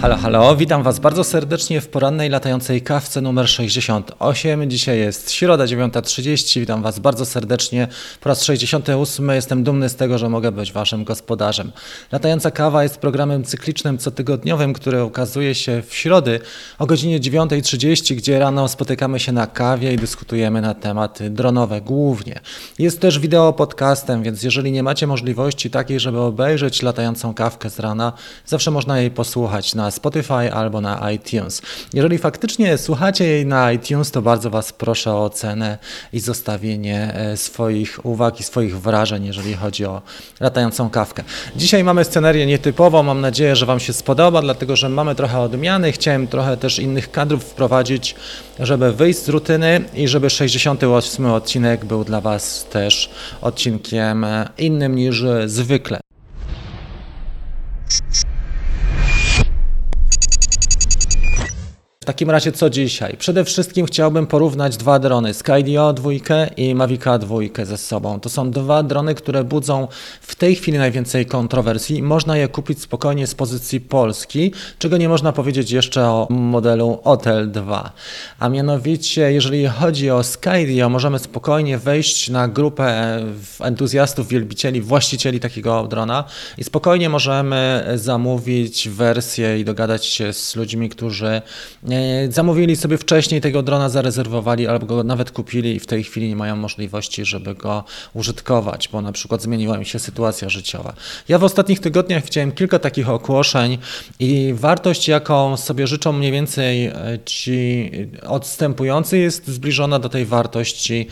Halo, halo, witam Was bardzo serdecznie w porannej latającej kawce numer 68. Dzisiaj jest środa 9.30. Witam Was bardzo serdecznie po raz 68. Jestem dumny z tego, że mogę być Waszym gospodarzem. Latająca kawa jest programem cyklicznym cotygodniowym, który ukazuje się w środy o godzinie 9.30, gdzie rano spotykamy się na kawie i dyskutujemy na tematy dronowe głównie. Jest też wideo podcastem, więc jeżeli nie macie możliwości takiej, żeby obejrzeć latającą kawkę z rana, zawsze można jej posłuchać na Spotify albo na iTunes. Jeżeli faktycznie słuchacie jej na iTunes, to bardzo Was proszę o ocenę i zostawienie e, swoich uwag i swoich wrażeń, jeżeli chodzi o latającą kawkę. Dzisiaj mamy scenerię nietypową, mam nadzieję, że Wam się spodoba, dlatego że mamy trochę odmiany. Chciałem trochę też innych kadrów wprowadzić, żeby wyjść z rutyny i żeby 68 odcinek był dla Was też odcinkiem e, innym niż zwykle. Takim razie co dzisiaj? Przede wszystkim chciałbym porównać dwa drony, Skydio 2 i Mavica 2 ze sobą. To są dwa drony, które budzą w tej chwili najwięcej kontrowersji. Można je kupić spokojnie z pozycji Polski, czego nie można powiedzieć jeszcze o modelu Otel 2. A mianowicie, jeżeli chodzi o Skydio, możemy spokojnie wejść na grupę entuzjastów, wielbicieli, właścicieli takiego drona i spokojnie możemy zamówić wersję i dogadać się z ludźmi, którzy zamówili sobie wcześniej tego drona, zarezerwowali albo go nawet kupili i w tej chwili nie mają możliwości, żeby go użytkować, bo na przykład zmieniła mi się sytuacja życiowa. Ja w ostatnich tygodniach widziałem kilka takich ogłoszeń i wartość, jaką sobie życzą mniej więcej e, ci odstępujący jest zbliżona do tej wartości,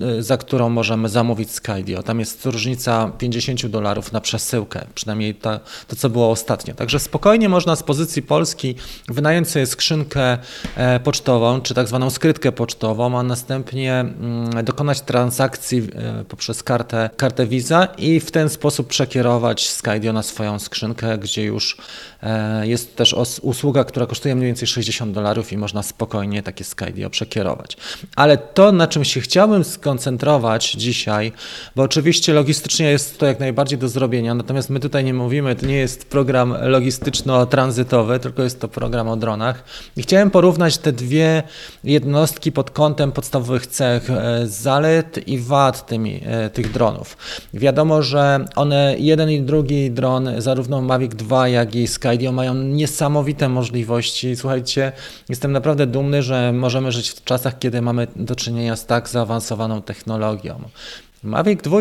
e, za którą możemy zamówić Skydio. Tam jest różnica 50 dolarów na przesyłkę, przynajmniej to, to, co było ostatnio. Także spokojnie można z pozycji Polski wynająć sobie skrzynkę E, pocztową, czy tak zwaną skrytkę pocztową, a następnie mm, dokonać transakcji e, poprzez kartę, kartę Visa i w ten sposób przekierować Skydio na swoją skrzynkę, gdzie już e, jest też usługa, która kosztuje mniej więcej 60 dolarów i można spokojnie takie Skydio przekierować. Ale to, na czym się chciałbym skoncentrować dzisiaj, bo oczywiście logistycznie jest to jak najbardziej do zrobienia, natomiast my tutaj nie mówimy, to nie jest program logistyczno-tranzytowy, tylko jest to program o dronach. I chciałem porównać te dwie jednostki pod kątem podstawowych cech e, zalet i wad tymi, e, tych dronów. Wiadomo, że one, jeden i drugi dron, zarówno Mavic 2, jak i Skydio mają niesamowite możliwości. Słuchajcie, jestem naprawdę dumny, że możemy żyć w czasach, kiedy mamy do czynienia z tak zaawansowaną technologią. Mavic 2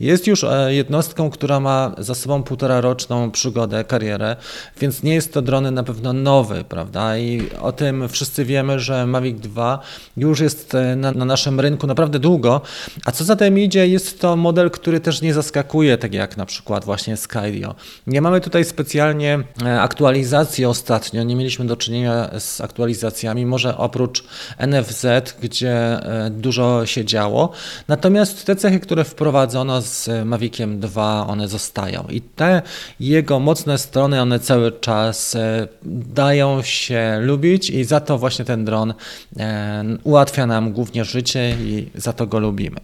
jest już e, jednostką, która ma za sobą półtora roczną przygodę, karierę, więc nie jest to drony na pewno nowy, prawda? I o tym wszyscy wiemy, że Mavic 2 już jest e, na, na naszym rynku naprawdę długo, a co za tym idzie, jest to model, który też nie zaskakuje, tak jak na przykład właśnie Skydio. Nie mamy tutaj specjalnie e, aktualizacji ostatnio, nie mieliśmy do czynienia z aktualizacjami, może oprócz NFZ, gdzie dużo się działo, natomiast te cechy, które wprowadzono z Maviciem 2 one zostają. I te jego mocne strony, one cały czas e, dają się lubić i za to właśnie ten dron e, ułatwia nam głównie życie i za to go lubimy.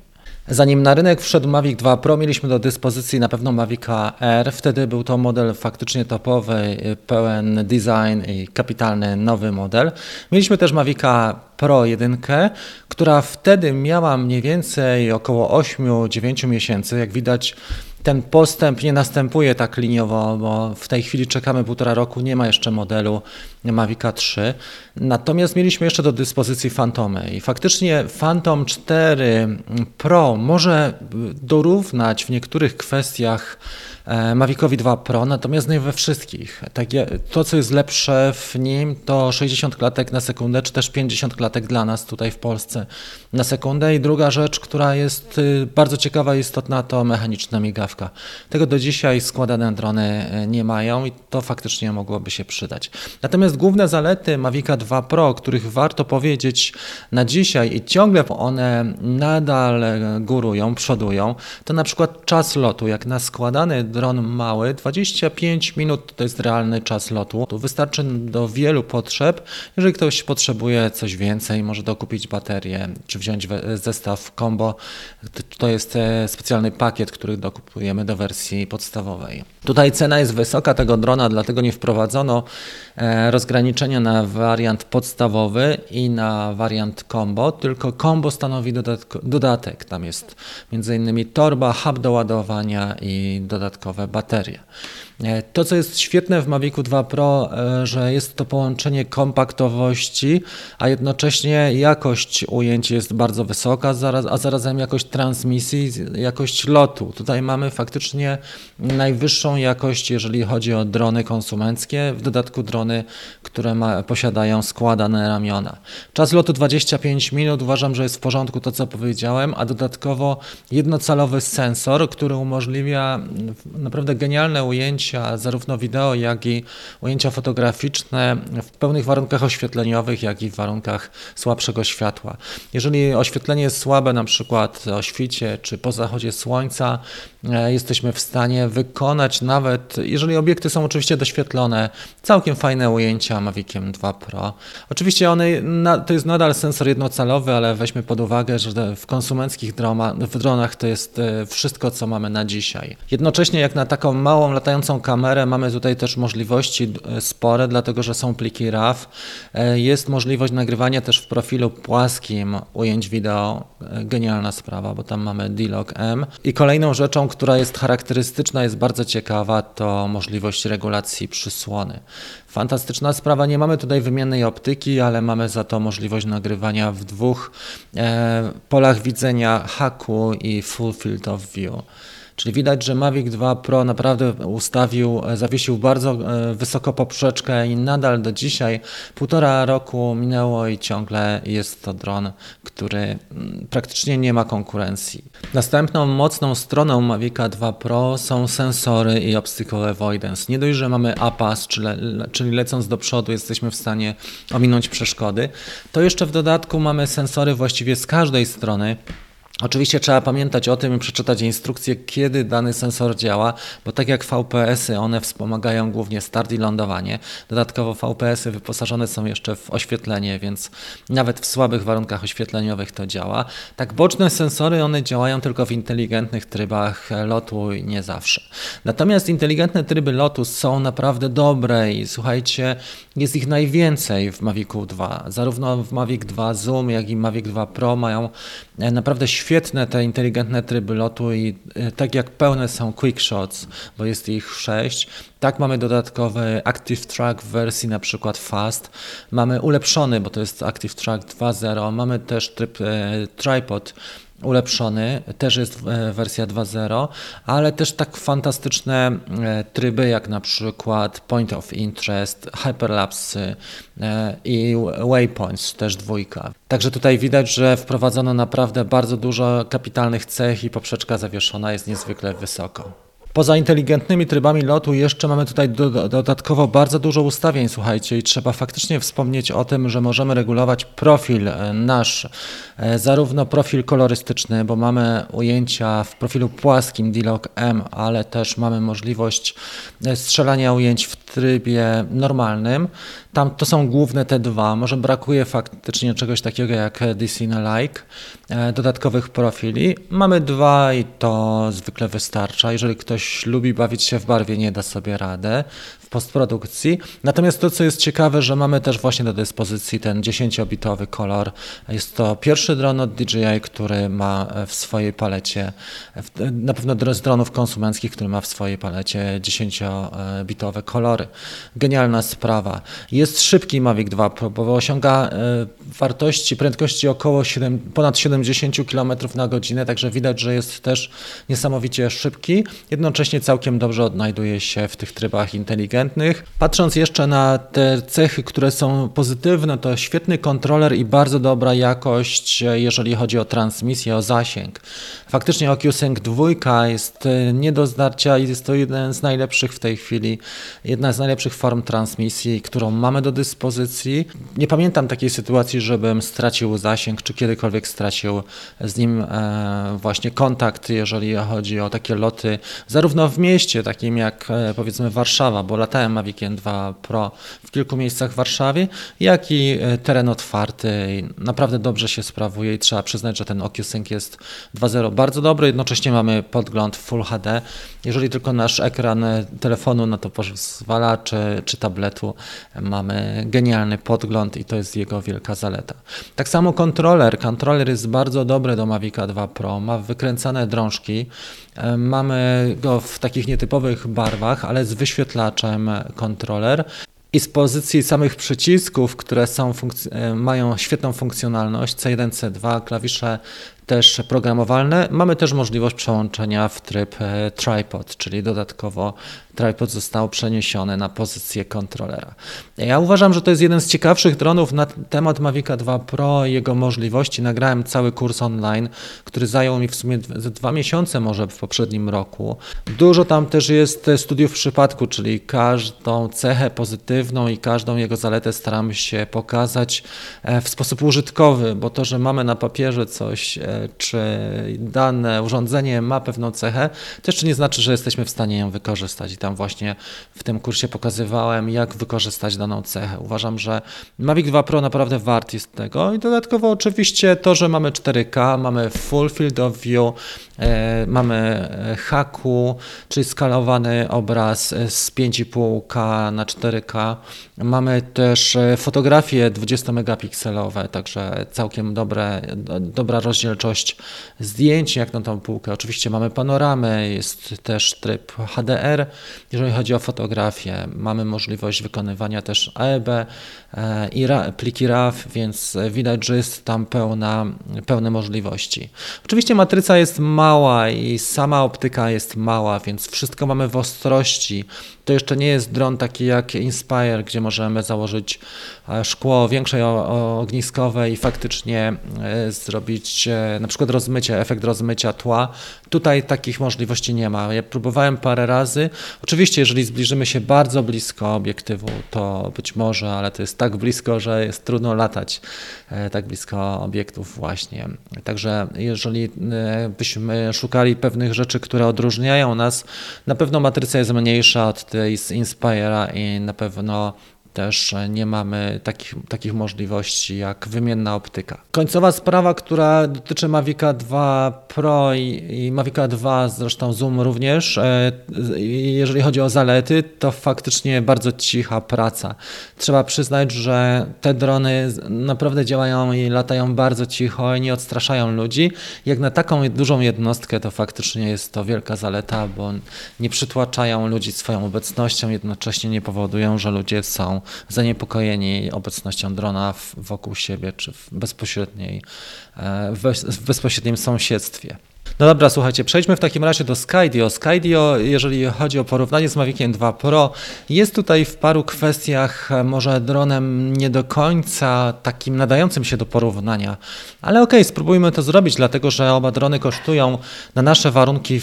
Zanim na rynek wszedł Mavic 2 Pro, mieliśmy do dyspozycji na pewno Mavica R. Wtedy był to model faktycznie topowy, pełen design i kapitalny nowy model. Mieliśmy też Mavica Pro 1, która wtedy miała mniej więcej około 8-9 miesięcy. Jak widać, ten postęp nie następuje tak liniowo, bo w tej chwili czekamy półtora roku, nie ma jeszcze modelu Mavica 3. Natomiast mieliśmy jeszcze do dyspozycji Fantomy i faktycznie Phantom 4 Pro może dorównać w niektórych kwestiach Mavicowi 2 Pro, natomiast nie we wszystkich. Tak, to, co jest lepsze w nim, to 60 klatek na sekundę, czy też 50 klatek dla nas tutaj w Polsce na sekundę. I druga rzecz, która jest y, bardzo ciekawa i istotna, to mechaniczna migawka. Tego do dzisiaj składane drony e, nie mają i to faktycznie mogłoby się przydać. Natomiast główne zalety Mavica 2 Pro, o których warto powiedzieć na dzisiaj i ciągle one nadal górują, przodują, to na przykład czas lotu. Jak na składany dron mały, 25 minut to jest realny czas lotu. Tu wystarczy do wielu potrzeb. Jeżeli ktoś potrzebuje coś więcej, może dokupić baterię, czy wziąć zestaw combo. To jest e, specjalny pakiet, który dokupujemy do wersji podstawowej. Tutaj cena jest wysoka tego drona, dlatego nie wprowadzono e, rozgraniczenia na wariant podstawowy i na wariant combo, tylko combo stanowi dodatek. Tam jest m.in. torba, hub do ładowania i dodatkowe baterie. E, to, co jest świetne w Mavicu 2 Pro, e, że jest to połączenie kompaktowości, a jednocześnie jakość ujęć jest bardzo wysoka, a zarazem jakość transmisji, jakość lotu. Tutaj mamy faktycznie najwyższą jakość, jeżeli chodzi o drony konsumenckie, w dodatku drony, które ma, posiadają składane ramiona. Czas lotu 25 minut, uważam, że jest w porządku to, co powiedziałem, a dodatkowo jednocalowy sensor, który umożliwia naprawdę genialne ujęcie ujęcia, zarówno wideo, jak i ujęcia fotograficzne w pełnych warunkach oświetleniowych, jak i w warunkach słabszego światła. Jeżeli oświetlenie jest słabe, na przykład o świcie czy po zachodzie słońca, e, jesteśmy w stanie wykonać nawet, jeżeli obiekty są oczywiście doświetlone, całkiem fajne ujęcia Maviciem 2 Pro. Oczywiście one, to jest nadal sensor jednocalowy, ale weźmy pod uwagę, że w konsumenckich droma, w dronach to jest e, wszystko, co mamy na dzisiaj. Jednocześnie jak na taką małą latającą kamerę mamy tutaj też możliwości e, spore, dlatego że są pliki RAW. E, jest możliwość nagrywania też w profilu płaskim ujęć wideo. E, genialna sprawa, bo tam mamy D-Log M. I kolejną rzeczą, która jest charakterystyczna, jest bardzo ciekawa, to możliwość regulacji przysłony. Fantastyczna sprawa. Nie mamy tutaj wymiennej optyki, ale mamy za to możliwość nagrywania w dwóch polach widzenia haku i full field of view. Czyli widać, że Mavic 2 Pro naprawdę ustawił, e, zawiesił bardzo e, wysoko poprzeczkę i nadal do dzisiaj, półtora roku minęło i ciągle jest to dron, który mm, praktycznie nie ma konkurencji. Następną mocną stroną Mavica 2 Pro są sensory i obstacle avoidance. Nie dość, że mamy APAS, czyli, czyli lecąc do przodu jesteśmy w stanie ominąć przeszkody, to jeszcze w dodatku mamy sensory właściwie z każdej strony, Oczywiście trzeba pamiętać o tym i przeczytać instrukcję, kiedy dany sensor działa, bo tak jak VPS-y, one wspomagają głównie start i lądowanie. Dodatkowo VPS-y wyposażone są jeszcze w oświetlenie, więc nawet w słabych warunkach oświetleniowych to działa. Tak boczne sensory, one działają tylko w inteligentnych trybach lotu i nie zawsze. Natomiast inteligentne tryby lotu są naprawdę dobre i słuchajcie, jest ich najwięcej w Mavicu 2. Zarówno w Mavic 2 Zoom, jak i Mavic 2 Pro mają e, naprawdę świetne te inteligentne tryby lotu i e, tak jak pełne są quick shots, bo jest ich 6, tak mamy dodatkowy Active Track w wersji na przykład Fast, mamy ulepszony, bo to jest Active Track 2.0, mamy też tryb e, tripod ulepszony, też jest e, wersja 2.0, ale też tak fantastyczne e, tryby jak na przykład Point of Interest, Hyperlapse i Waypoints, też dwójka. Także tutaj widać, że wprowadzono naprawdę bardzo dużo kapitalnych cech i poprzeczka zawieszona jest niezwykle wysoko. Poza inteligentnymi trybami lotu jeszcze mamy tutaj do, do, dodatkowo bardzo dużo ustawień, słuchajcie, i trzeba faktycznie wspomnieć o tym, że możemy regulować profil e, nasz, e, zarówno profil kolorystyczny, bo mamy ujęcia w profilu płaskim D-Log M, ale też mamy możliwość e, strzelania ujęć w trybie normalnym. Tam to są główne te dwa. Może brakuje faktycznie czegoś takiego jak na like, dodatkowych profili. Mamy dwa i to zwykle wystarcza. Jeżeli ktoś lubi bawić się w barwie, nie da sobie radę postprodukcji. Natomiast to, co jest ciekawe, że mamy też właśnie do dyspozycji ten 10-bitowy kolor. Jest to pierwszy dron od DJI, który ma w swojej palecie, na pewno z dronów konsumenckich, który ma w swojej palecie 10-bitowe kolory. Genialna sprawa. Jest szybki Mavic 2 Pro, bo osiąga e, wartości, prędkości około 7, ponad 70 km na godzinę, także widać, że jest też niesamowicie szybki. Jednocześnie całkiem dobrze odnajduje się w tych trybach inteligentnych Patrząc jeszcze na te cechy, które są pozytywne, to świetny kontroler i bardzo dobra jakość, jeżeli chodzi o transmisję, o zasięg. Faktycznie OcuSync 2 jest e, nie do zdarcia i jest to jeden z najlepszych w tej chwili, jedna z najlepszych form transmisji, którą mamy mamy do dyspozycji. Nie pamiętam takiej sytuacji, żebym stracił zasięg, czy kiedykolwiek stracił z nim e, właśnie kontakt, jeżeli chodzi o takie loty, zarówno w mieście, takim jak e, powiedzmy Warszawa, bo latałem Maviciem 2 Pro w kilku miejscach w Warszawie, jak i e, teren otwarty. Naprawdę dobrze się sprawuje i trzeba przyznać, że ten OcuSync jest 2.0 bardzo dobry. Jednocześnie mamy podgląd Full HD. Jeżeli tylko nasz ekran telefonu na to pozwala, czy, czy tabletu, mamy genialny podgląd i to jest jego wielka zaleta. Tak samo kontroler. Kontroler jest bardzo dobry do Mavica 2 Pro. Ma wykręcane drążki. Mamy go w takich nietypowych barwach, ale z wyświetlaczem kontroler i z pozycji samych przycisków, które są mają świetną funkcjonalność, C1, C2, klawisze też programowalne. Mamy też możliwość przełączenia w tryb e, tripod, czyli dodatkowo tripod został przeniesiony na pozycję kontrolera. Ja uważam, że to jest jeden z ciekawszych dronów na temat Mavica 2 Pro i jego możliwości. Nagrałem cały kurs online, który zajął mi w sumie dwa miesiące może w poprzednim roku. Dużo tam też jest studiów przypadku, czyli każdą cechę pozytywną i każdą jego zaletę staramy się pokazać e, w sposób użytkowy, bo to, że mamy na papierze coś e, czy dane urządzenie ma pewną cechę, to jeszcze nie znaczy, że jesteśmy w stanie ją wykorzystać. Tam właśnie w tym kursie pokazywałem, jak wykorzystać daną cechę. Uważam, że Mavic 2 Pro naprawdę wart jest tego. I dodatkowo oczywiście to, że mamy 4K, mamy Full Field of View, mamy haku, czyli skalowany obraz z 5,5K na 4K. Mamy też e, fotografie 20 megapikselowe, także całkiem dobre, dobra rozdzielczość zdjęć, jak na tą półkę. Oczywiście mamy panoramę, jest też tryb HDR. Jeżeli chodzi o fotografię, mamy możliwość wykonywania też AEB e, i pliki RAW, więc widać, że jest tam pełna, pełne możliwości. Oczywiście matryca jest mała i sama optyka jest mała, więc wszystko mamy w ostrości. To jeszcze nie jest dron taki jak Inspire, gdzie możemy założyć e, szkło większej ogniskowe i faktycznie e, zrobić na przykład rozmycie, efekt rozmycia tła. Tutaj takich możliwości nie ma. Ja próbowałem parę razy. Oczywiście, jeżeli zbliżymy się bardzo blisko obiektywu, to być może, ale to jest tak blisko, że jest trudno latać e, tak blisko obiektów właśnie. Także jeżeli e, byśmy szukali pewnych rzeczy, które odróżniają nas, na pewno matryca jest mniejsza od tej z Inspire'a i na pewno też nie mamy takich, takich możliwości jak wymienna optyka. Końcowa sprawa, która dotyczy Mavica 2 Pro i, i Mavica 2, zresztą Zoom również, e, jeżeli chodzi o zalety, to faktycznie bardzo cicha praca. Trzeba przyznać, że te drony naprawdę działają i latają bardzo cicho i nie odstraszają ludzi. Jak na taką dużą jednostkę, to faktycznie jest to wielka zaleta, bo nie przytłaczają ludzi swoją obecnością, jednocześnie nie powodują, że ludzie są zaniepokojeni obecnością drona wokół siebie czy w bezpośredniej, e, w bezpośrednim sąsiedztwie. No dobra, słuchajcie, przejdźmy w takim razie do Skydio. Skydio, jeżeli chodzi o porównanie z Maviciem 2 Pro, jest tutaj w paru kwestiach może dronem nie do końca takim nadającym się do porównania, ale okej, okay, spróbujmy to zrobić, dlatego że oba drony kosztują na nasze warunki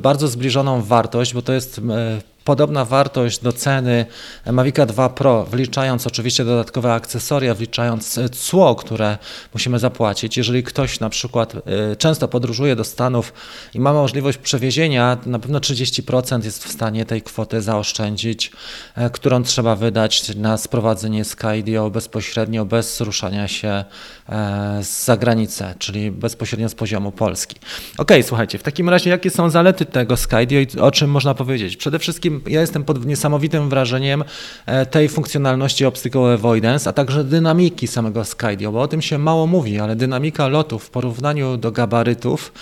bardzo zbliżoną wartość, bo to jest e, Podobna wartość do ceny Mavica 2 Pro, wliczając oczywiście dodatkowe akcesoria, wliczając cło, które musimy zapłacić. Jeżeli ktoś na przykład y, często podróżuje do Stanów i ma możliwość przewiezienia, na pewno 30% jest w stanie tej kwoty zaoszczędzić, e, którą trzeba wydać na sprowadzenie Skydio bezpośrednio, bez ruszania się e, z zagranicy, czyli bezpośrednio z poziomu Polski. Ok, słuchajcie, w takim razie jakie są zalety tego Skydio i o czym można powiedzieć? Przede wszystkim ja jestem pod niesamowitym wrażeniem e, tej funkcjonalności Obstacle Avoidance, a także dynamiki samego Skydio, bo o tym się mało mówi, ale dynamika lotu w porównaniu do gabarytów,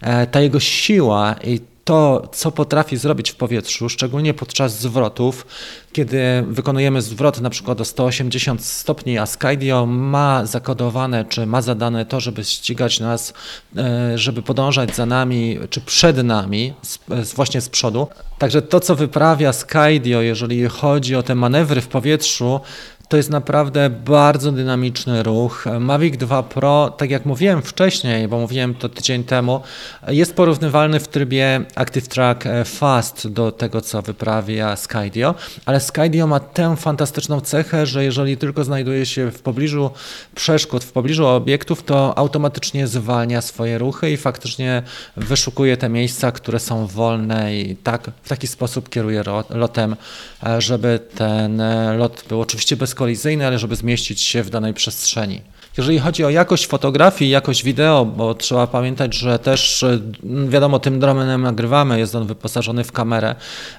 e, ta jego siła i to, co potrafi zrobić w powietrzu, szczególnie podczas zwrotów, kiedy wykonujemy zwrot na przykład o 180 stopni, a Skydio ma zakodowane, czy ma zadane to, żeby ścigać nas, e, żeby podążać za nami, czy przed nami, właśnie z przodu. Także to, co wyprawia Skydio, jeżeli chodzi o te manewry w powietrzu, To jest naprawdę bardzo dynamiczny ruch. Mavic 2 Pro, tak jak mówiłem wcześniej, bo mówiłem to tydzień temu, jest porównywalny w trybie Active Track Fast do tego, co wyprawia Skydio, ale Skydio ma tę fantastyczną cechę, że jeżeli tylko znajduje się w pobliżu przeszkód, w pobliżu obiektów, to automatycznie zwalnia swoje ruchy i faktycznie wyszukuje te miejsca, które są wolne i tak w taki sposób kieruje lotem, żeby ten lot był oczywiście bezkolizyjny, ale żeby zmieścić się w danej przestrzeni. Jeżeli chodzi o jakość fotografii, jakość wideo, bo trzeba pamiętać, że też mm, wiadomo, tym dronem nagrywamy, jest on wyposażony w kamerę,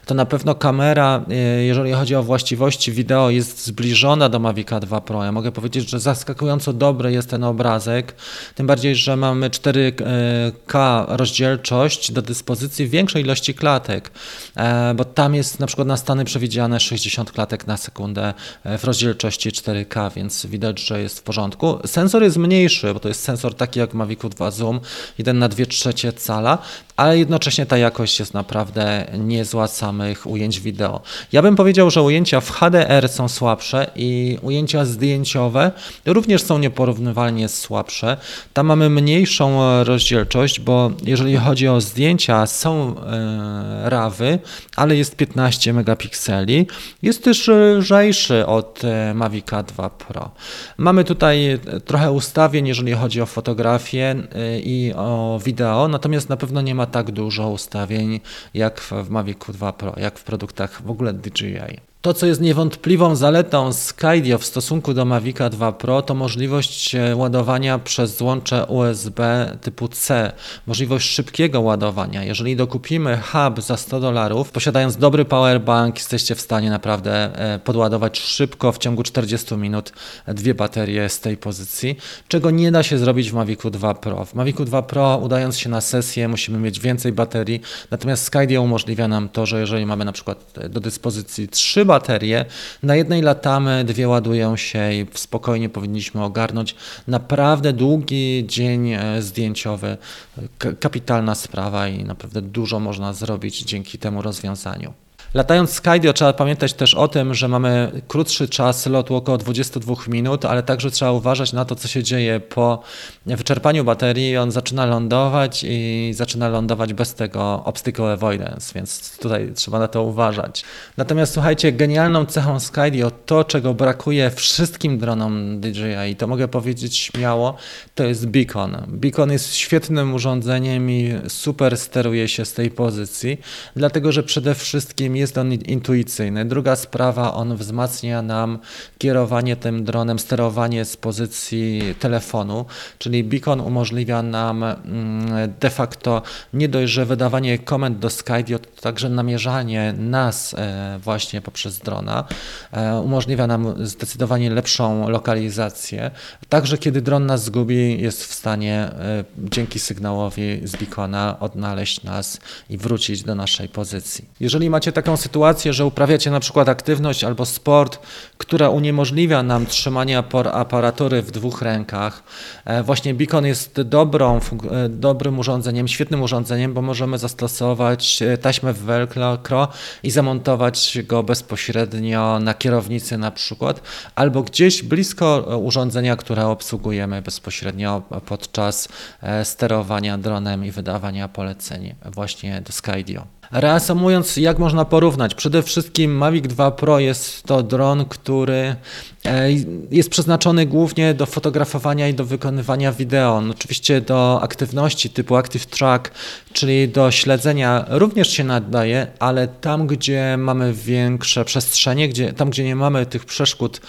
to na pewno kamera, y, jeżeli chodzi o właściwości wideo, jest zbliżona do Mavic 2 Pro. Ja mogę powiedzieć, że zaskakująco dobry jest ten obrazek, tym bardziej, że mamy 4K rozdzielczość do dyspozycji większej ilości klatek, e, bo tam jest na przykład na stany przewidziane 60 klatek na sekundę e, w rozdzielczości 4K, więc widać, że jest w porządku. Sensor jest mniejszy, bo to jest sensor taki jak Mavic 2 Zoom, 1 na 2 trzecie cala, ale jednocześnie ta jakość jest naprawdę niezła samych ujęć wideo. Ja bym powiedział, że ujęcia w HDR są słabsze i ujęcia zdjęciowe również są nieporównywalnie słabsze. Tam mamy mniejszą rozdzielczość, bo jeżeli chodzi o zdjęcia, są e, rawy, ale jest 15 megapikseli. Jest też lżejszy od e, Mavica 2 Pro. Mamy tutaj trochę ustawień, jeżeli chodzi o fotografię e, i o wideo, natomiast na pewno nie ma tak dużo ustawień jak w Mavic 2 Pro, jak w produktach w ogóle DJI. To, co jest niewątpliwą zaletą Skydio w stosunku do Mavica 2 Pro, to możliwość e, ładowania przez złącze USB typu C, możliwość szybkiego ładowania. Jeżeli dokupimy hub za 100 dolarów, posiadając dobry powerbank, jesteście w stanie naprawdę e, podładować szybko w ciągu 40 minut dwie baterie z tej pozycji, czego nie da się zrobić w Mavicu 2 Pro. W Mavicu 2 Pro, udając się na sesję, musimy mieć więcej baterii, natomiast Skydio umożliwia nam to, że jeżeli mamy na przykład do dyspozycji 3 baterie. Na jednej latamy, dwie ładują się i spokojnie powinniśmy ogarnąć naprawdę długi dzień e, zdjęciowy. Kapitalna sprawa i naprawdę dużo można zrobić dzięki temu rozwiązaniu. Latając Skydio trzeba pamiętać też o tym, że mamy krótszy czas lotu około 22 minut, ale także trzeba uważać na to, co się dzieje po wyczerpaniu baterii. On zaczyna lądować i zaczyna lądować bez tego obstacle avoidance, więc tutaj trzeba na to uważać. Natomiast słuchajcie, genialną cechą Skydio, to czego brakuje wszystkim dronom DJI, to mogę powiedzieć śmiało, to jest beacon. Beacon jest świetnym urządzeniem i super steruje się z tej pozycji, dlatego że przede wszystkim jest on intuicyjny. Druga sprawa, on wzmacnia nam kierowanie tym dronem, sterowanie z pozycji telefonu, czyli beacon umożliwia nam mm, de facto nie dość, że wydawanie komend do Skydio, to także namierzanie nas e, właśnie poprzez drona. E, umożliwia nam zdecydowanie lepszą lokalizację. Także kiedy dron nas zgubi, jest w stanie e, dzięki sygnałowi z beacona odnaleźć nas i wrócić do naszej pozycji. Jeżeli macie taką taką sytuację, że uprawiacie na przykład aktywność albo sport, która uniemożliwia nam trzymanie aparatury w dwóch rękach. E, właśnie Beacon jest dobrą, e, dobrym urządzeniem, świetnym urządzeniem, bo możemy zastosować e, taśmę w Velcro i zamontować go bezpośrednio na kierownicy na przykład, albo gdzieś blisko urządzenia, które obsługujemy bezpośrednio podczas sterowania dronem i wydawania poleceń właśnie do Skydio. Reasumując, jak można porównać? Przede wszystkim Mavic 2 Pro jest to dron, który jest przeznaczony głównie do fotografowania i do wykonywania wideo. No, oczywiście do aktywności typu Active Track, czyli do śledzenia również się nadaje, ale tam, gdzie mamy większe przestrzenie, gdzie, tam, gdzie nie mamy tych przeszkód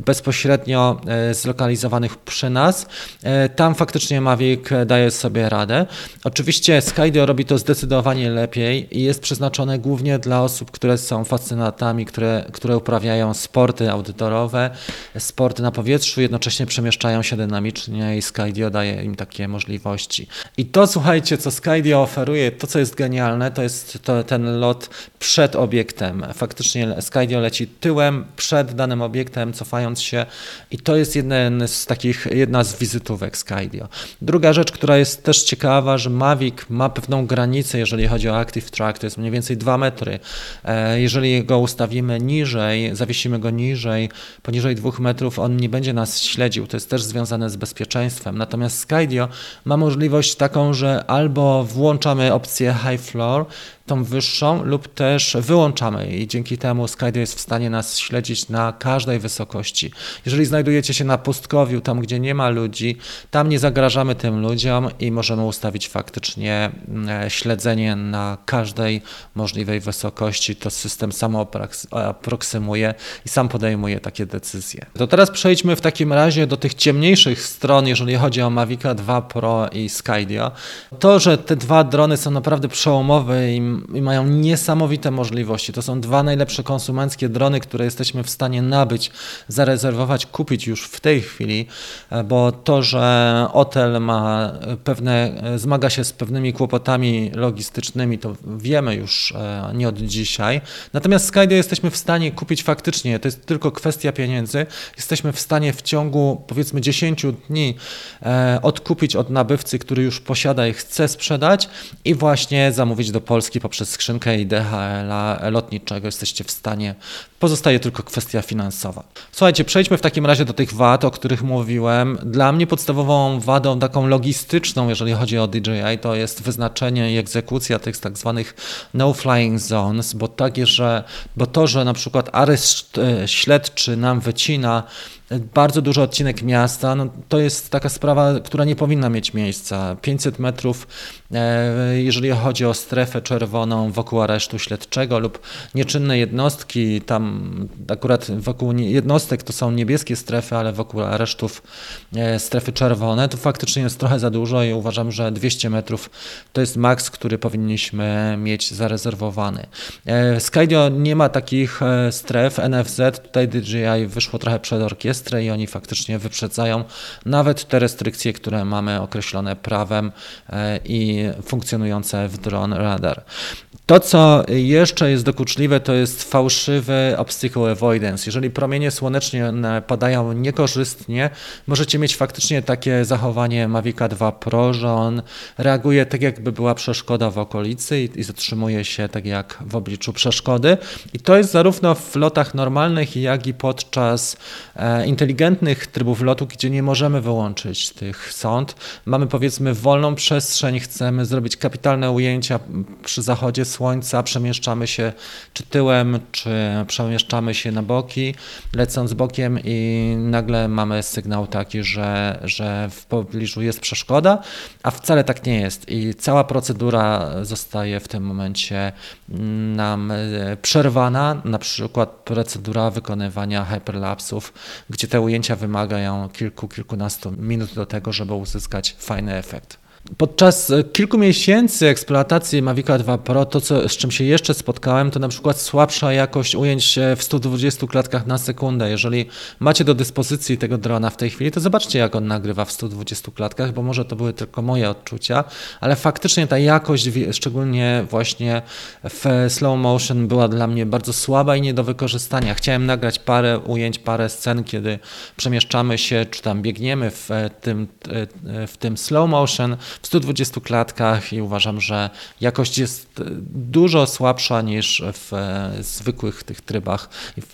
bezpośrednio e, zlokalizowanych przy nas, e, tam faktycznie Mavic daje sobie radę. Oczywiście Skydio robi to zdecydowanie lepiej i jest przeznaczone głównie dla osób, które są fascynatami, które, które uprawiają sporty outdoorowe, sporty na powietrzu, jednocześnie przemieszczają się dynamicznie i Skydio daje im takie możliwości. I to słuchajcie, co Skydio oferuje, to co jest genialne, to jest to, ten lot przed obiektem. Faktycznie Skydio leci tyłem przed danym obiektem, cofając się i to jest jeden z takich, jedna z wizytówek Skydio. Druga rzecz, która jest też ciekawa, że Mavic ma pewną granicę, jeżeli chodzi o Active Track, to jest mniej więcej 2 metry. E, jeżeli go ustawimy niżej, zawiesimy go niżej, poniżej poniżej 2 metrów on nie będzie nas śledził. To jest też związane z bezpieczeństwem. Natomiast Skydio ma możliwość taką, że albo włączamy opcję high floor, tą wyższą lub też wyłączamy i dzięki temu Skydio jest w stanie nas śledzić na każdej wysokości. Jeżeli znajdujecie się na pustkowiu, tam gdzie nie ma ludzi, tam nie zagrażamy tym ludziom i możemy ustawić faktycznie mm, śledzenie na każdej możliwej wysokości. To system samo aproksymuje i sam podejmuje takie decyzje. To teraz przejdźmy w takim razie do tych ciemniejszych stron, jeżeli chodzi o Mavica 2 Pro i Skydio. To, że te dwa drony są naprawdę przełomowe i i mają niesamowite możliwości. To są dwa najlepsze konsumenckie drony, które jesteśmy w stanie nabyć, zarezerwować, kupić już w tej chwili, e, bo to, że Otel ma pewne, e, zmaga się z pewnymi kłopotami logistycznymi, to wiemy już e, nie od dzisiaj. Natomiast Skydio jesteśmy w stanie kupić faktycznie, to jest tylko kwestia pieniędzy. Jesteśmy w stanie w ciągu powiedzmy 10 dni odkupić od nabywcy, który już posiada i chce sprzedać i właśnie zamówić do Polski poprzez skrzynkę i DHL-a lotniczego jesteście w stanie. Pozostaje tylko kwestia finansowa. Słuchajcie, przejdźmy w takim razie do tych wad, o których mówiłem. Dla mnie podstawową wadą taką logistyczną, jeżeli chodzi o DJI, to jest wyznaczenie i egzekucja tych tak zwanych no-flying zones, bo, takie, że, bo to, że na przykład areszt e, śledczy nam wycina bardzo duży odcinek miasta, no to jest taka sprawa, która nie powinna mieć miejsca. 500 metrów, e, jeżeli chodzi o strefę czerwoną wokół aresztu śledczego lub nieczynne jednostki, tam akurat wokół jednostek to są niebieskie strefy, ale wokół aresztów e, strefy czerwone, to faktycznie jest trochę za dużo i uważam, że 200 metrów to jest maks, który powinniśmy mieć zarezerwowany. E, Skydio nie ma takich stref, NFZ, tutaj DJI wyszło trochę przed orkiestrą, i oni faktycznie wyprzedzają nawet te restrykcje, które mamy określone prawem e, i funkcjonujące w Drone Radar. To, co jeszcze jest dokuczliwe, to jest fałszywy obstacle avoidance. Jeżeli promienie słoneczne padają niekorzystnie, możecie mieć faktycznie takie zachowanie Mavica 2 Pro, że on reaguje tak, jakby była przeszkoda w okolicy i, i zatrzymuje się tak jak w obliczu przeszkody. I to jest zarówno w lotach normalnych, jak i podczas e, inteligentnych trybów lotu, gdzie nie możemy wyłączyć tych sąd. Mamy powiedzmy wolną przestrzeń, chcemy zrobić kapitalne ujęcia przy zachodzie słońca, przemieszczamy się czy tyłem, czy przemieszczamy się na boki, lecąc bokiem i nagle mamy sygnał taki, że, że w pobliżu jest przeszkoda, a wcale tak nie jest i cała procedura zostaje w tym momencie nam e, przerwana, na przykład procedura wykonywania hyperlapsów, gdzie te ujęcia wymagają kilku, kilkunastu minut do tego, żeby uzyskać fajny efekt. Podczas e, kilku miesięcy eksploatacji Mavica 2 Pro, to co, z czym się jeszcze spotkałem, to na przykład słabsza jakość ujęć w 120 klatkach na sekundę. Jeżeli macie do dyspozycji tego drona w tej chwili, to zobaczcie jak on nagrywa w 120 klatkach, bo może to były tylko moje odczucia, ale faktycznie ta jakość, szczególnie właśnie w slow motion była dla mnie bardzo słaba i nie do wykorzystania. Chciałem nagrać parę ujęć, parę scen, kiedy przemieszczamy się, czy tam biegniemy w tym, e, w tym slow motion, w 120 klatkach i uważam, że jakość jest dużo słabsza niż w e, zwykłych tych trybach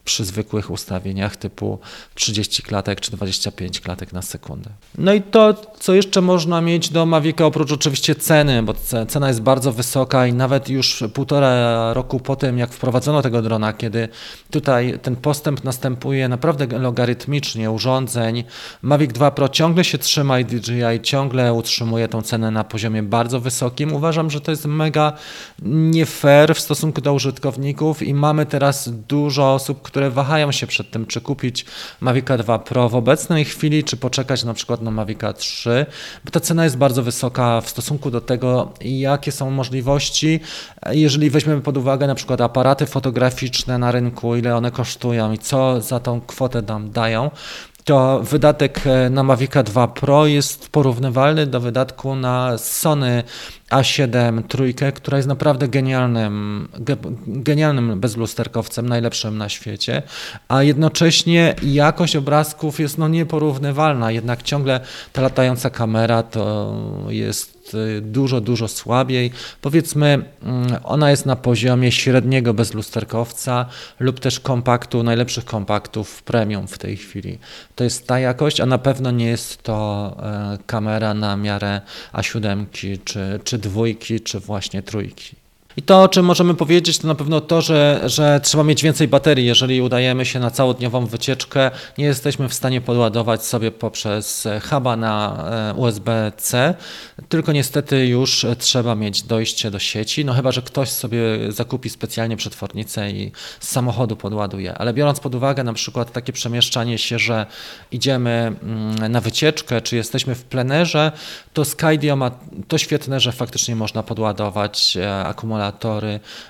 przy zwykłych ustawieniach typu 30 klatek czy 25 klatek na sekundę. No i to, co jeszcze można mieć do Mavica oprócz oczywiście ceny, bo cena jest bardzo wysoka i nawet już półtora roku po tym, jak wprowadzono tego drona, kiedy tutaj ten postęp następuje naprawdę logarytmicznie urządzeń, Mavic 2 Pro ciągle się trzyma i DJI ciągle utrzymuje tą cenę na poziomie bardzo wysokim. Uważam, że to jest mega nie fair w stosunku do użytkowników i mamy teraz dużo osób, które wahają się przed tym, czy kupić Mavica 2 Pro w obecnej chwili, czy poczekać na przykład na Mavica 3, bo ta cena jest bardzo wysoka w stosunku do tego, jakie są możliwości, jeżeli weźmiemy pod uwagę na przykład aparaty fotograficzne na rynku, ile one kosztują i co za tą kwotę nam dają, to wydatek e, na Mavica 2 Pro jest porównywalny do wydatku na Sony A7 trójkę, która jest naprawdę genialnym, genialnym bezlusterkowcem, najlepszym na świecie, a jednocześnie jakość obrazków jest no nieporównywalna, jednak ciągle ta latająca kamera to jest Y, dużo, dużo słabiej. Powiedzmy, mm, ona jest na poziomie średniego bezlusterkowca lub też kompaktu, najlepszych kompaktów premium w tej chwili. To jest ta jakość, a na pewno nie jest to e, kamera na miarę A7 czy, czy dwójki, czy właśnie trójki. I to, o czym możemy powiedzieć, to na pewno to, że, że trzeba mieć więcej baterii. Jeżeli udajemy się na całodniową wycieczkę, nie jesteśmy w stanie podładować sobie poprzez huba na e, USB-C, tylko niestety już trzeba mieć dojście do sieci, no chyba, że ktoś sobie zakupi specjalnie przetwornicę i z samochodu podładuje. Ale biorąc pod uwagę na przykład takie przemieszczanie się, że idziemy mm, na wycieczkę, czy jesteśmy w plenerze, to Skydio ma to świetne, że faktycznie można podładować e,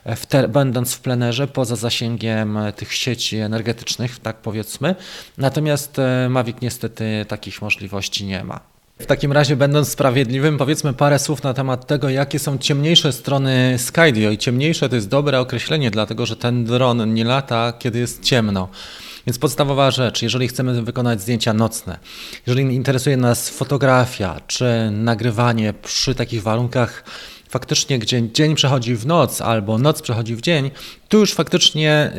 e, w te, będąc w plenerze, poza zasięgiem e, tych sieci energetycznych, tak powiedzmy. Natomiast e, Mavic niestety takich możliwości nie ma. W takim razie, będąc sprawiedliwym, powiedzmy parę słów na temat tego, jakie są ciemniejsze strony Skydio. I ciemniejsze to jest dobre określenie, dlatego że ten dron nie lata, kiedy jest ciemno. Więc podstawowa rzecz, jeżeli chcemy wykonać zdjęcia nocne, jeżeli interesuje nas fotografia czy nagrywanie przy takich warunkach, faktycznie gdzie dzień przechodzi w noc albo noc przechodzi w dzień, tu już faktycznie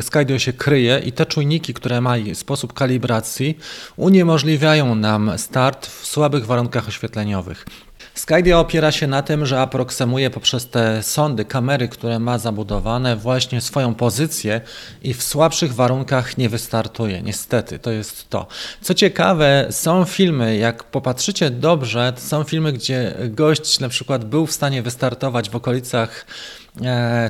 Skydio się kryje i te czujniki, które mają sposób kalibracji, uniemożliwiają nam start w słabych warunkach oświetleniowych. Skydio opiera się na tym, że aproksemuje poprzez te sondy, kamery, które ma zabudowane, właśnie swoją pozycję i w słabszych warunkach nie wystartuje. Niestety, to jest to. Co ciekawe, są filmy, jak popatrzycie dobrze, są filmy, gdzie gość na przykład był w stanie wystartować w okolicach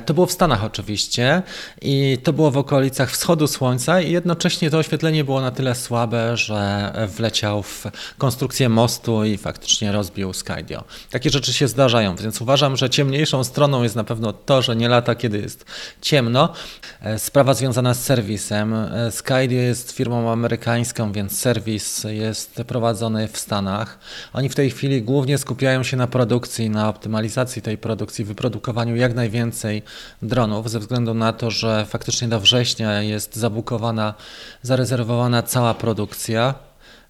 to było w Stanach oczywiście i to było w okolicach wschodu słońca i jednocześnie to oświetlenie było na tyle słabe, że wleciał w konstrukcję mostu i faktycznie rozbił Skydio. Takie rzeczy się zdarzają, więc uważam, że ciemniejszą stroną jest na pewno to, że nie lata, kiedy jest ciemno. E, sprawa związana z serwisem. E, Skydio jest firmą amerykańską, więc serwis jest prowadzony w Stanach. Oni w tej chwili głównie skupiają się na produkcji, na optymalizacji tej produkcji, wyprodukowaniu jak najwięcej więcej dronów, ze względu na to, że faktycznie do września jest zabukowana, zarezerwowana cała produkcja.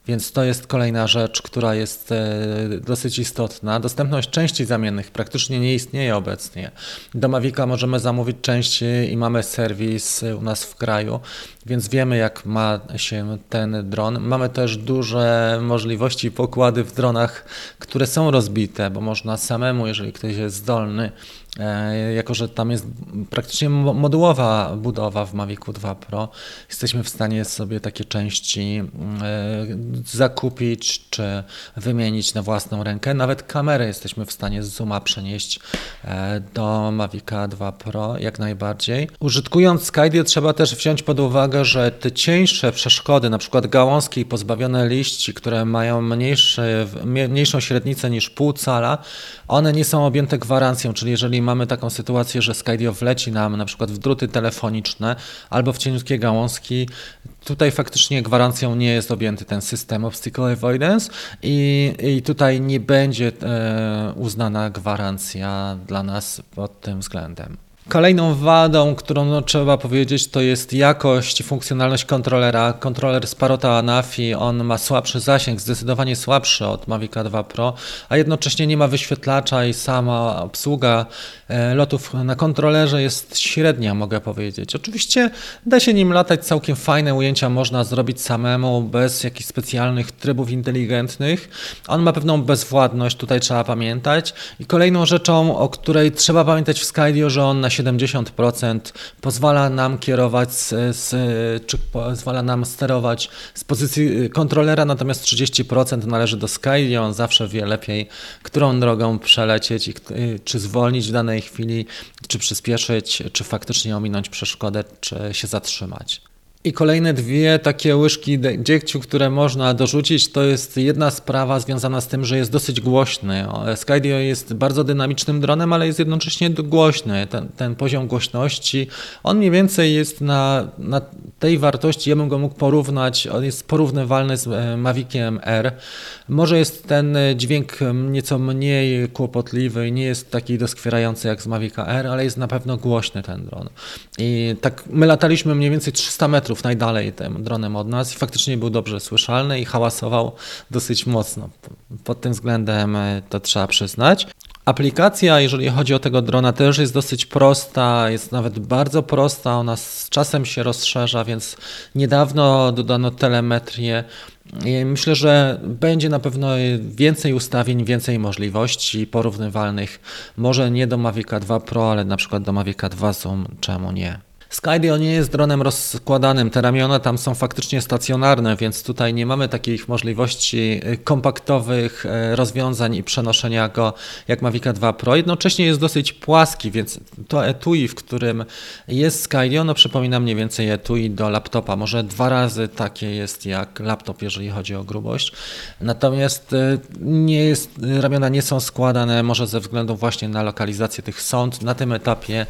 Więc to jest kolejna rzecz, która jest e, dosyć istotna. Dostępność części zamiennych praktycznie nie istnieje obecnie. Do Mavica możemy zamówić części i mamy serwis u nas w kraju, więc wiemy jak ma się ten dron. Mamy też duże możliwości pokłady w dronach, które są rozbite, bo można samemu, jeżeli ktoś jest zdolny, jako że tam jest praktycznie modułowa budowa w Mavicu 2 Pro, jesteśmy w stanie sobie takie części e, zakupić czy wymienić na własną rękę. Nawet kamerę jesteśmy w stanie z Zooma przenieść e, do Mavica 2 Pro jak najbardziej. Użytkując Skydio trzeba też wziąć pod uwagę, że te cieńsze przeszkody, na przykład gałązki pozbawione liści, które mają mniejszy, mniejszą średnicę niż pół cala, one nie są objęte gwarancją, czyli jeżeli mamy taką sytuację, że Skydio wleci nam na przykład w druty telefoniczne albo w cieniutkie gałązki, tutaj faktycznie gwarancją nie jest objęty ten system obstacle avoidance i, i tutaj nie będzie e, uznana gwarancja dla nas pod tym względem. Kolejną wadą, którą no, trzeba powiedzieć, to jest jakość i funkcjonalność kontrolera. Kontroler Sparota Anafi, on ma słabszy zasięg, zdecydowanie słabszy od Mavic 2 Pro, a jednocześnie nie ma wyświetlacza i sama obsługa e, lotów na kontrolerze jest średnia, mogę powiedzieć. Oczywiście da się nim latać, całkiem fajne ujęcia można zrobić samemu, bez jakichś specjalnych trybów inteligentnych. On ma pewną bezwładność, tutaj trzeba pamiętać. I kolejną rzeczą, o której trzeba pamiętać w Skydio, że on na 70% pozwala nam kierować, z, z, czy pozwala nam sterować z pozycji kontrolera, natomiast 30% należy do Sky i on zawsze wie lepiej, którą drogą przelecieć i czy zwolnić w danej chwili, czy przyspieszyć, czy faktycznie ominąć przeszkodę, czy się zatrzymać. I kolejne dwie takie łyżki dziegciu, które można dorzucić, to jest jedna sprawa związana z tym, że jest dosyć głośny. Skydio jest bardzo dynamicznym dronem, ale jest jednocześnie głośny. Ten, ten poziom głośności, on mniej więcej jest na, na tej wartości, ja bym go mógł porównać, on jest porównywalny z e, Maviciem R. Może jest ten dźwięk nieco mniej kłopotliwy i nie jest taki doskwierający jak z Mavica R, ale jest na pewno głośny ten dron. I tak my lataliśmy mniej więcej 300 metrów najdalej tym dronem od nas i faktycznie był dobrze słyszalny i hałasował dosyć mocno. Pod tym względem e, to trzeba przyznać. Aplikacja, jeżeli chodzi o tego drona, też jest dosyć prosta, jest nawet bardzo prosta, ona z czasem się rozszerza, więc niedawno dodano telemetrię. Myślę, że będzie na pewno więcej ustawień, więcej możliwości porównywalnych. Może nie do Mavic 2 Pro, ale na przykład do Mavic 2 Zoom, czemu nie? Skydio nie jest dronem rozkładanym. Te ramiona tam są faktycznie stacjonarne, więc tutaj nie mamy takich możliwości y, kompaktowych y, rozwiązań i przenoszenia go jak Mavic 2 Pro. Jednocześnie jest dosyć płaski, więc to etui, w którym jest Skydio, no przypomina mniej więcej etui do laptopa. Może dwa razy takie jest jak laptop, jeżeli chodzi o grubość. Natomiast y, nie jest, ramiona nie są składane, może ze względu właśnie na lokalizację tych sąd. Na tym etapie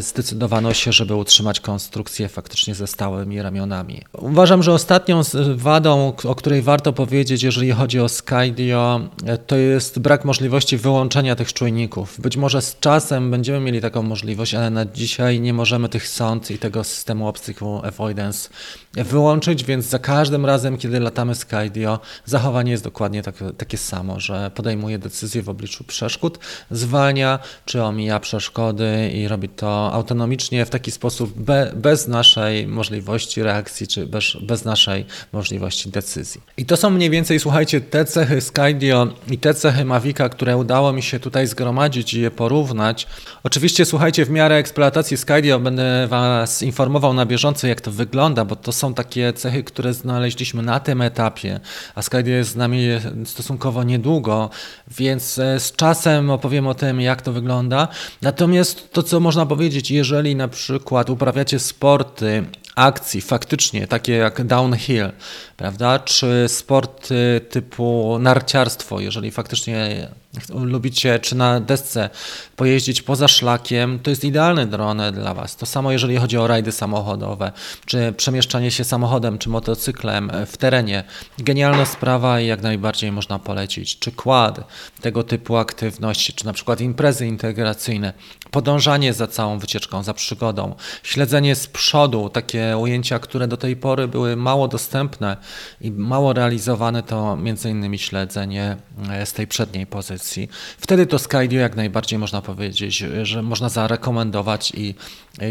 zdecydowano się, żeby utrzymać konstrukcję faktycznie ze stałymi ramionami. Uważam, że ostatnią wadą, o której warto powiedzieć, jeżeli chodzi o Skydio, to jest brak możliwości wyłączenia tych czujników. Być może z czasem będziemy mieli taką możliwość, ale na dzisiaj nie możemy tych sąd i tego systemu obstacle avoidance wyłączyć, więc za każdym razem, kiedy latamy Skydio, zachowanie jest dokładnie tak, takie samo, że podejmuje decyzję w obliczu przeszkód, zwalnia czy omija przeszkody i robi to autonomicznie w taki sposób, sposób be, bez naszej możliwości reakcji, czy bez, bez naszej możliwości decyzji. I to są mniej więcej, słuchajcie, te cechy Skydio i te cechy Mavica, które udało mi się tutaj zgromadzić i je porównać. Oczywiście, słuchajcie, w miarę eksploatacji Skydio będę Was informował na bieżąco, jak to wygląda, bo to są takie cechy, które znaleźliśmy na tym etapie, a Skydio jest z nami stosunkowo niedługo, więc e, z czasem opowiem o tym, jak to wygląda. Natomiast to, co można powiedzieć, jeżeli na przykład przykład uprawiacie sporty akcji faktycznie, takie jak downhill, prawda, czy sporty typu narciarstwo, jeżeli faktycznie lubicie czy na desce pojeździć poza szlakiem, to jest idealny dron dla Was. To samo jeżeli chodzi o rajdy samochodowe, czy przemieszczanie się samochodem czy motocyklem w terenie. Genialna sprawa i jak najbardziej można polecić. Czy quad, tego typu aktywności, czy na przykład imprezy integracyjne, podążanie za całą wycieczką, za przygodą, śledzenie z przodu, takie ujęcia, które do tej pory były mało dostępne i mało realizowane, to między innymi śledzenie e, z tej przedniej pozycji. Wtedy to Skydio jak najbardziej można powiedzieć, że można zarekomendować i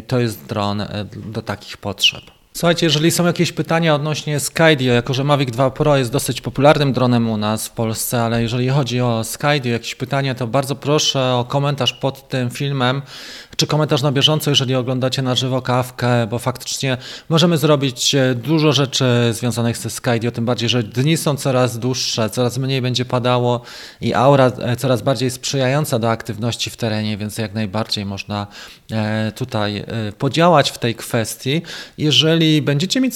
to jest dron e, do takich potrzeb. Słuchajcie, jeżeli są jakieś pytania odnośnie Skydio, jako że Mavic 2 Pro jest dosyć popularnym dronem u nas w Polsce, ale jeżeli chodzi o Skydio, jakieś pytania, to bardzo proszę o komentarz pod tym filmem czy komentarz na bieżąco, jeżeli oglądacie na żywo kawkę, bo faktycznie możemy zrobić e, dużo rzeczy związanych ze Skydio, tym bardziej, że dni są coraz dłuższe, coraz mniej będzie padało i aura e, coraz bardziej sprzyjająca do aktywności w terenie, więc jak najbardziej można e, tutaj podziałać w tej kwestii. Jeżeli będziecie mieć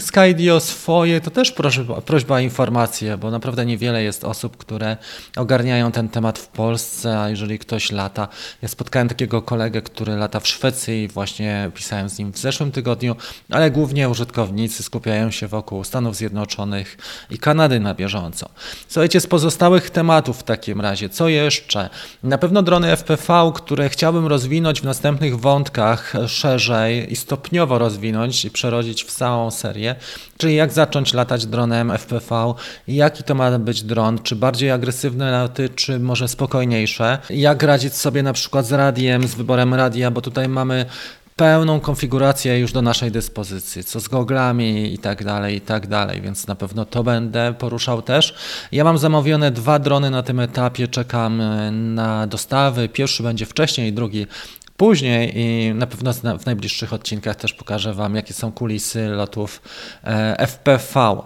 Skydio swoje, to też prośba, prośba o informacje, bo naprawdę niewiele jest osób, które ogarniają ten temat w Polsce, a jeżeli ktoś lata, ja spotkałem takiego kolegę, kolegę, który lata w Szwecji i właśnie pisałem z nim w zeszłym tygodniu, ale głównie użytkownicy skupiają się wokół Stanów Zjednoczonych i Kanady na bieżąco. Słuchajcie, z pozostałych tematów w takim razie, co jeszcze? Na pewno drony FPV, które chciałbym rozwinąć w następnych wątkach szerzej i stopniowo rozwinąć i przerodzić w całą serię, czyli jak zacząć latać dronem FPV, jaki to ma być dron, czy bardziej agresywne laty, czy może spokojniejsze, jak radzić sobie na przykład z radiem, z wyborem radia, bo tutaj mamy pełną konfigurację już do naszej dyspozycji, co z goglami i tak dalej, i tak dalej, więc na pewno to będę poruszał też. Ja mam zamówione dwa drony na tym etapie, czekam na dostawy. Pierwszy będzie wcześniej, drugi później i na pewno w najbliższych odcinkach też pokażę Wam, jakie są kulisy lotów e, FPV.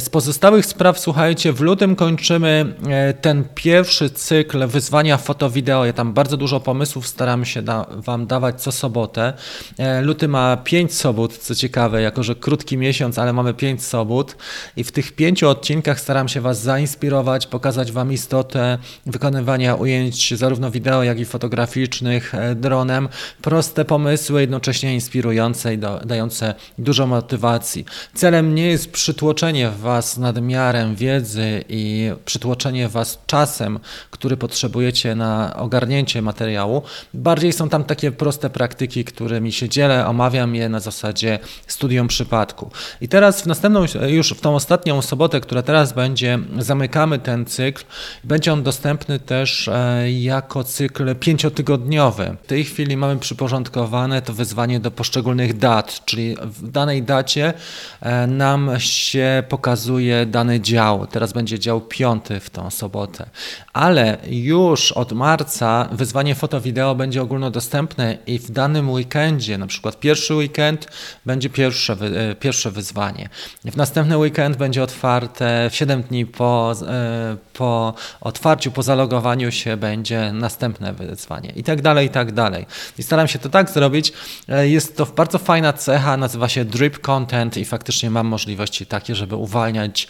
Z pozostałych spraw, słuchajcie, w lutym kończymy e, ten pierwszy cykl wyzwania foto-wideo. Ja tam bardzo dużo pomysłów staram się da Wam dawać co sobotę. E, luty ma 5 sobot, co ciekawe, jako że krótki miesiąc, ale mamy 5 sobot i w tych pięciu odcinkach staram się Was zainspirować, pokazać Wam istotę wykonywania ujęć zarówno wideo, jak i fotograficznych dronem. Proste pomysły, jednocześnie inspirujące i dające dużo motywacji. Celem nie jest przytłoczenie Was nadmiarem wiedzy i przytłoczenie Was czasem, który potrzebujecie na ogarnięcie materiału. Bardziej są tam takie proste praktyki, którymi się dzielę, omawiam je na zasadzie studium przypadku. I teraz w następną, już w tą ostatnią sobotę, która teraz będzie, zamykamy ten cykl. Będzie on dostępny też e, jako cykl pięciotygodniowy. W tej chwili mamy przyporządkowane to wyzwanie do poszczególnych dat, czyli w danej dacie e, nam się pokazuje dany dział. Teraz będzie dział piąty w tą sobotę. Ale już od marca wyzwanie foto-wideo będzie ogólnodostępne i w danym weekendzie, na przykład pierwszy weekend, będzie pierwsze, e, pierwsze wyzwanie. W następny weekend będzie otwarte 7 dni po, e, po otwarciu, po zalogowaniu się będzie następne wyzwanie i tak dalej, i tak dalej. I staram się to tak zrobić. E, jest to bardzo fajna cecha, nazywa się drip content i faktycznie mam możliwości takie, żeby uwalniać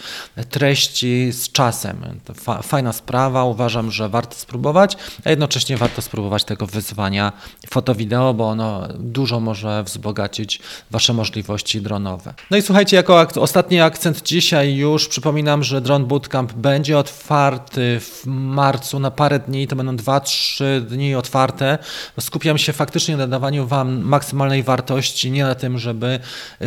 treści z czasem. To fajna sprawa, uważam, że warto spróbować, a jednocześnie warto spróbować tego wyzwania foto-wideo, bo ono dużo może wzbogacić Wasze możliwości dronowe. No i słuchajcie, jako ak ostatni akcent dzisiaj już przypominam, że Drone Bootcamp będzie otwarty w marcu na parę dni, to będą 2-3 dni otwarte. Skupiam się faktycznie na dawaniu Wam maksymalnej wartości, nie na tym, żeby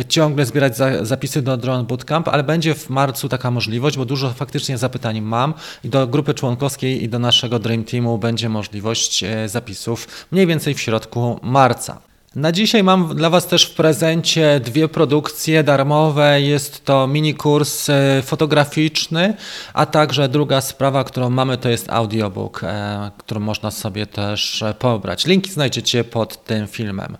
ciągle zbierać za zapisy do Drone Bootcamp, ale będzie w marcu taka możliwość, bo dużo faktycznie zapytań mam i do grupy członkowskiej i do naszego Dream Teamu będzie możliwość e, zapisów mniej więcej w środku marca. Na dzisiaj mam dla Was też w prezencie dwie produkcje darmowe. Jest to mini kurs e, fotograficzny, a także druga sprawa, którą mamy, to jest audiobook, e, który można sobie też e, pobrać. Linki znajdziecie pod tym filmem.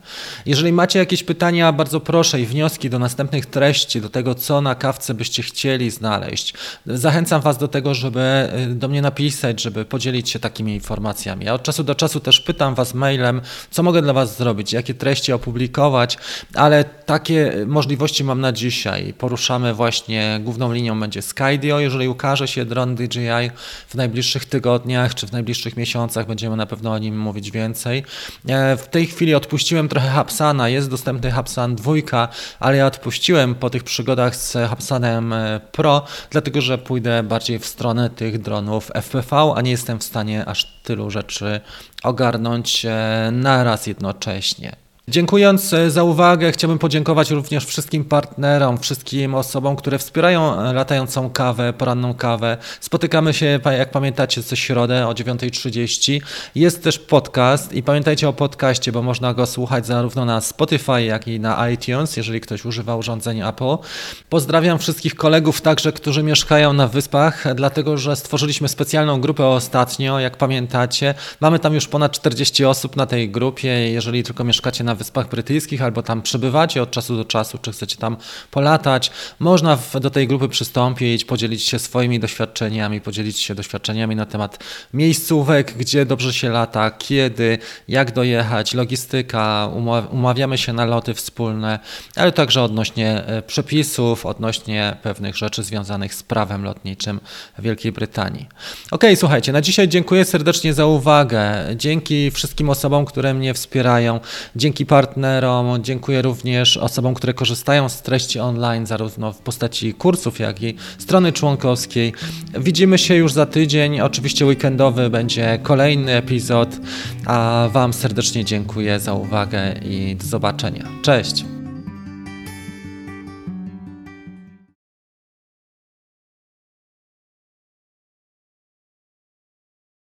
Jeżeli macie jakieś pytania, bardzo proszę i wnioski do następnych treści, do tego, co na kawce byście chcieli znaleźć. Zachęcam Was do tego, żeby do mnie napisać, żeby podzielić się takimi informacjami. Ja od czasu do czasu też pytam Was mailem, co mogę dla Was zrobić, jakie treści opublikować, ale takie możliwości mam na dzisiaj. Poruszamy właśnie, główną linią będzie Skydio, jeżeli ukaże się dron DJI w najbliższych tygodniach czy w najbliższych miesiącach, będziemy na pewno o nim mówić więcej. E, w tej chwili odpuściłem trochę Hapsana, jest dostępny Hapsan 2, ale ja odpuściłem po tych przygodach z Hapsanem e, Pro, dlatego że pójdę bardziej w stronę tych dronów FPV, a nie jestem w stanie aż tylu rzeczy ogarnąć e, naraz jednocześnie. Dziękując e, za uwagę, chciałbym podziękować również wszystkim partnerom, wszystkim osobom, które wspierają e, latającą kawę, poranną kawę. Spotykamy się, jak pamiętacie, co środę o 9.30. Jest też podcast i pamiętajcie o podcaście, bo można go słuchać zarówno na Spotify, jak i na iTunes, jeżeli ktoś używa urządzenia Apple. Pozdrawiam wszystkich kolegów także, którzy mieszkają na wyspach, dlatego że stworzyliśmy specjalną grupę ostatnio, jak pamiętacie. Mamy tam już ponad 40 osób na tej grupie. Jeżeli tylko mieszkacie na Wyspach Brytyjskich albo tam przebywacie od czasu do czasu, czy chcecie tam polatać, można w, do tej grupy przystąpić, podzielić się swoimi doświadczeniami, podzielić się doświadczeniami na temat miejscówek, gdzie dobrze się lata, kiedy, jak dojechać, logistyka, umawiamy się na loty wspólne, ale także odnośnie e, przepisów, odnośnie pewnych rzeczy związanych z prawem lotniczym Wielkiej Brytanii. Ok, słuchajcie, na dzisiaj dziękuję serdecznie za uwagę. Dzięki wszystkim osobom, które mnie wspierają. Dzięki partnerom, dziękuję również osobom, które korzystają z treści online, zarówno w postaci kursów, jak i strony członkowskiej. Widzimy się już za tydzień. Oczywiście weekendowy będzie kolejny epizod, a Wam serdecznie dziękuję za uwagę i do zobaczenia. Cześć!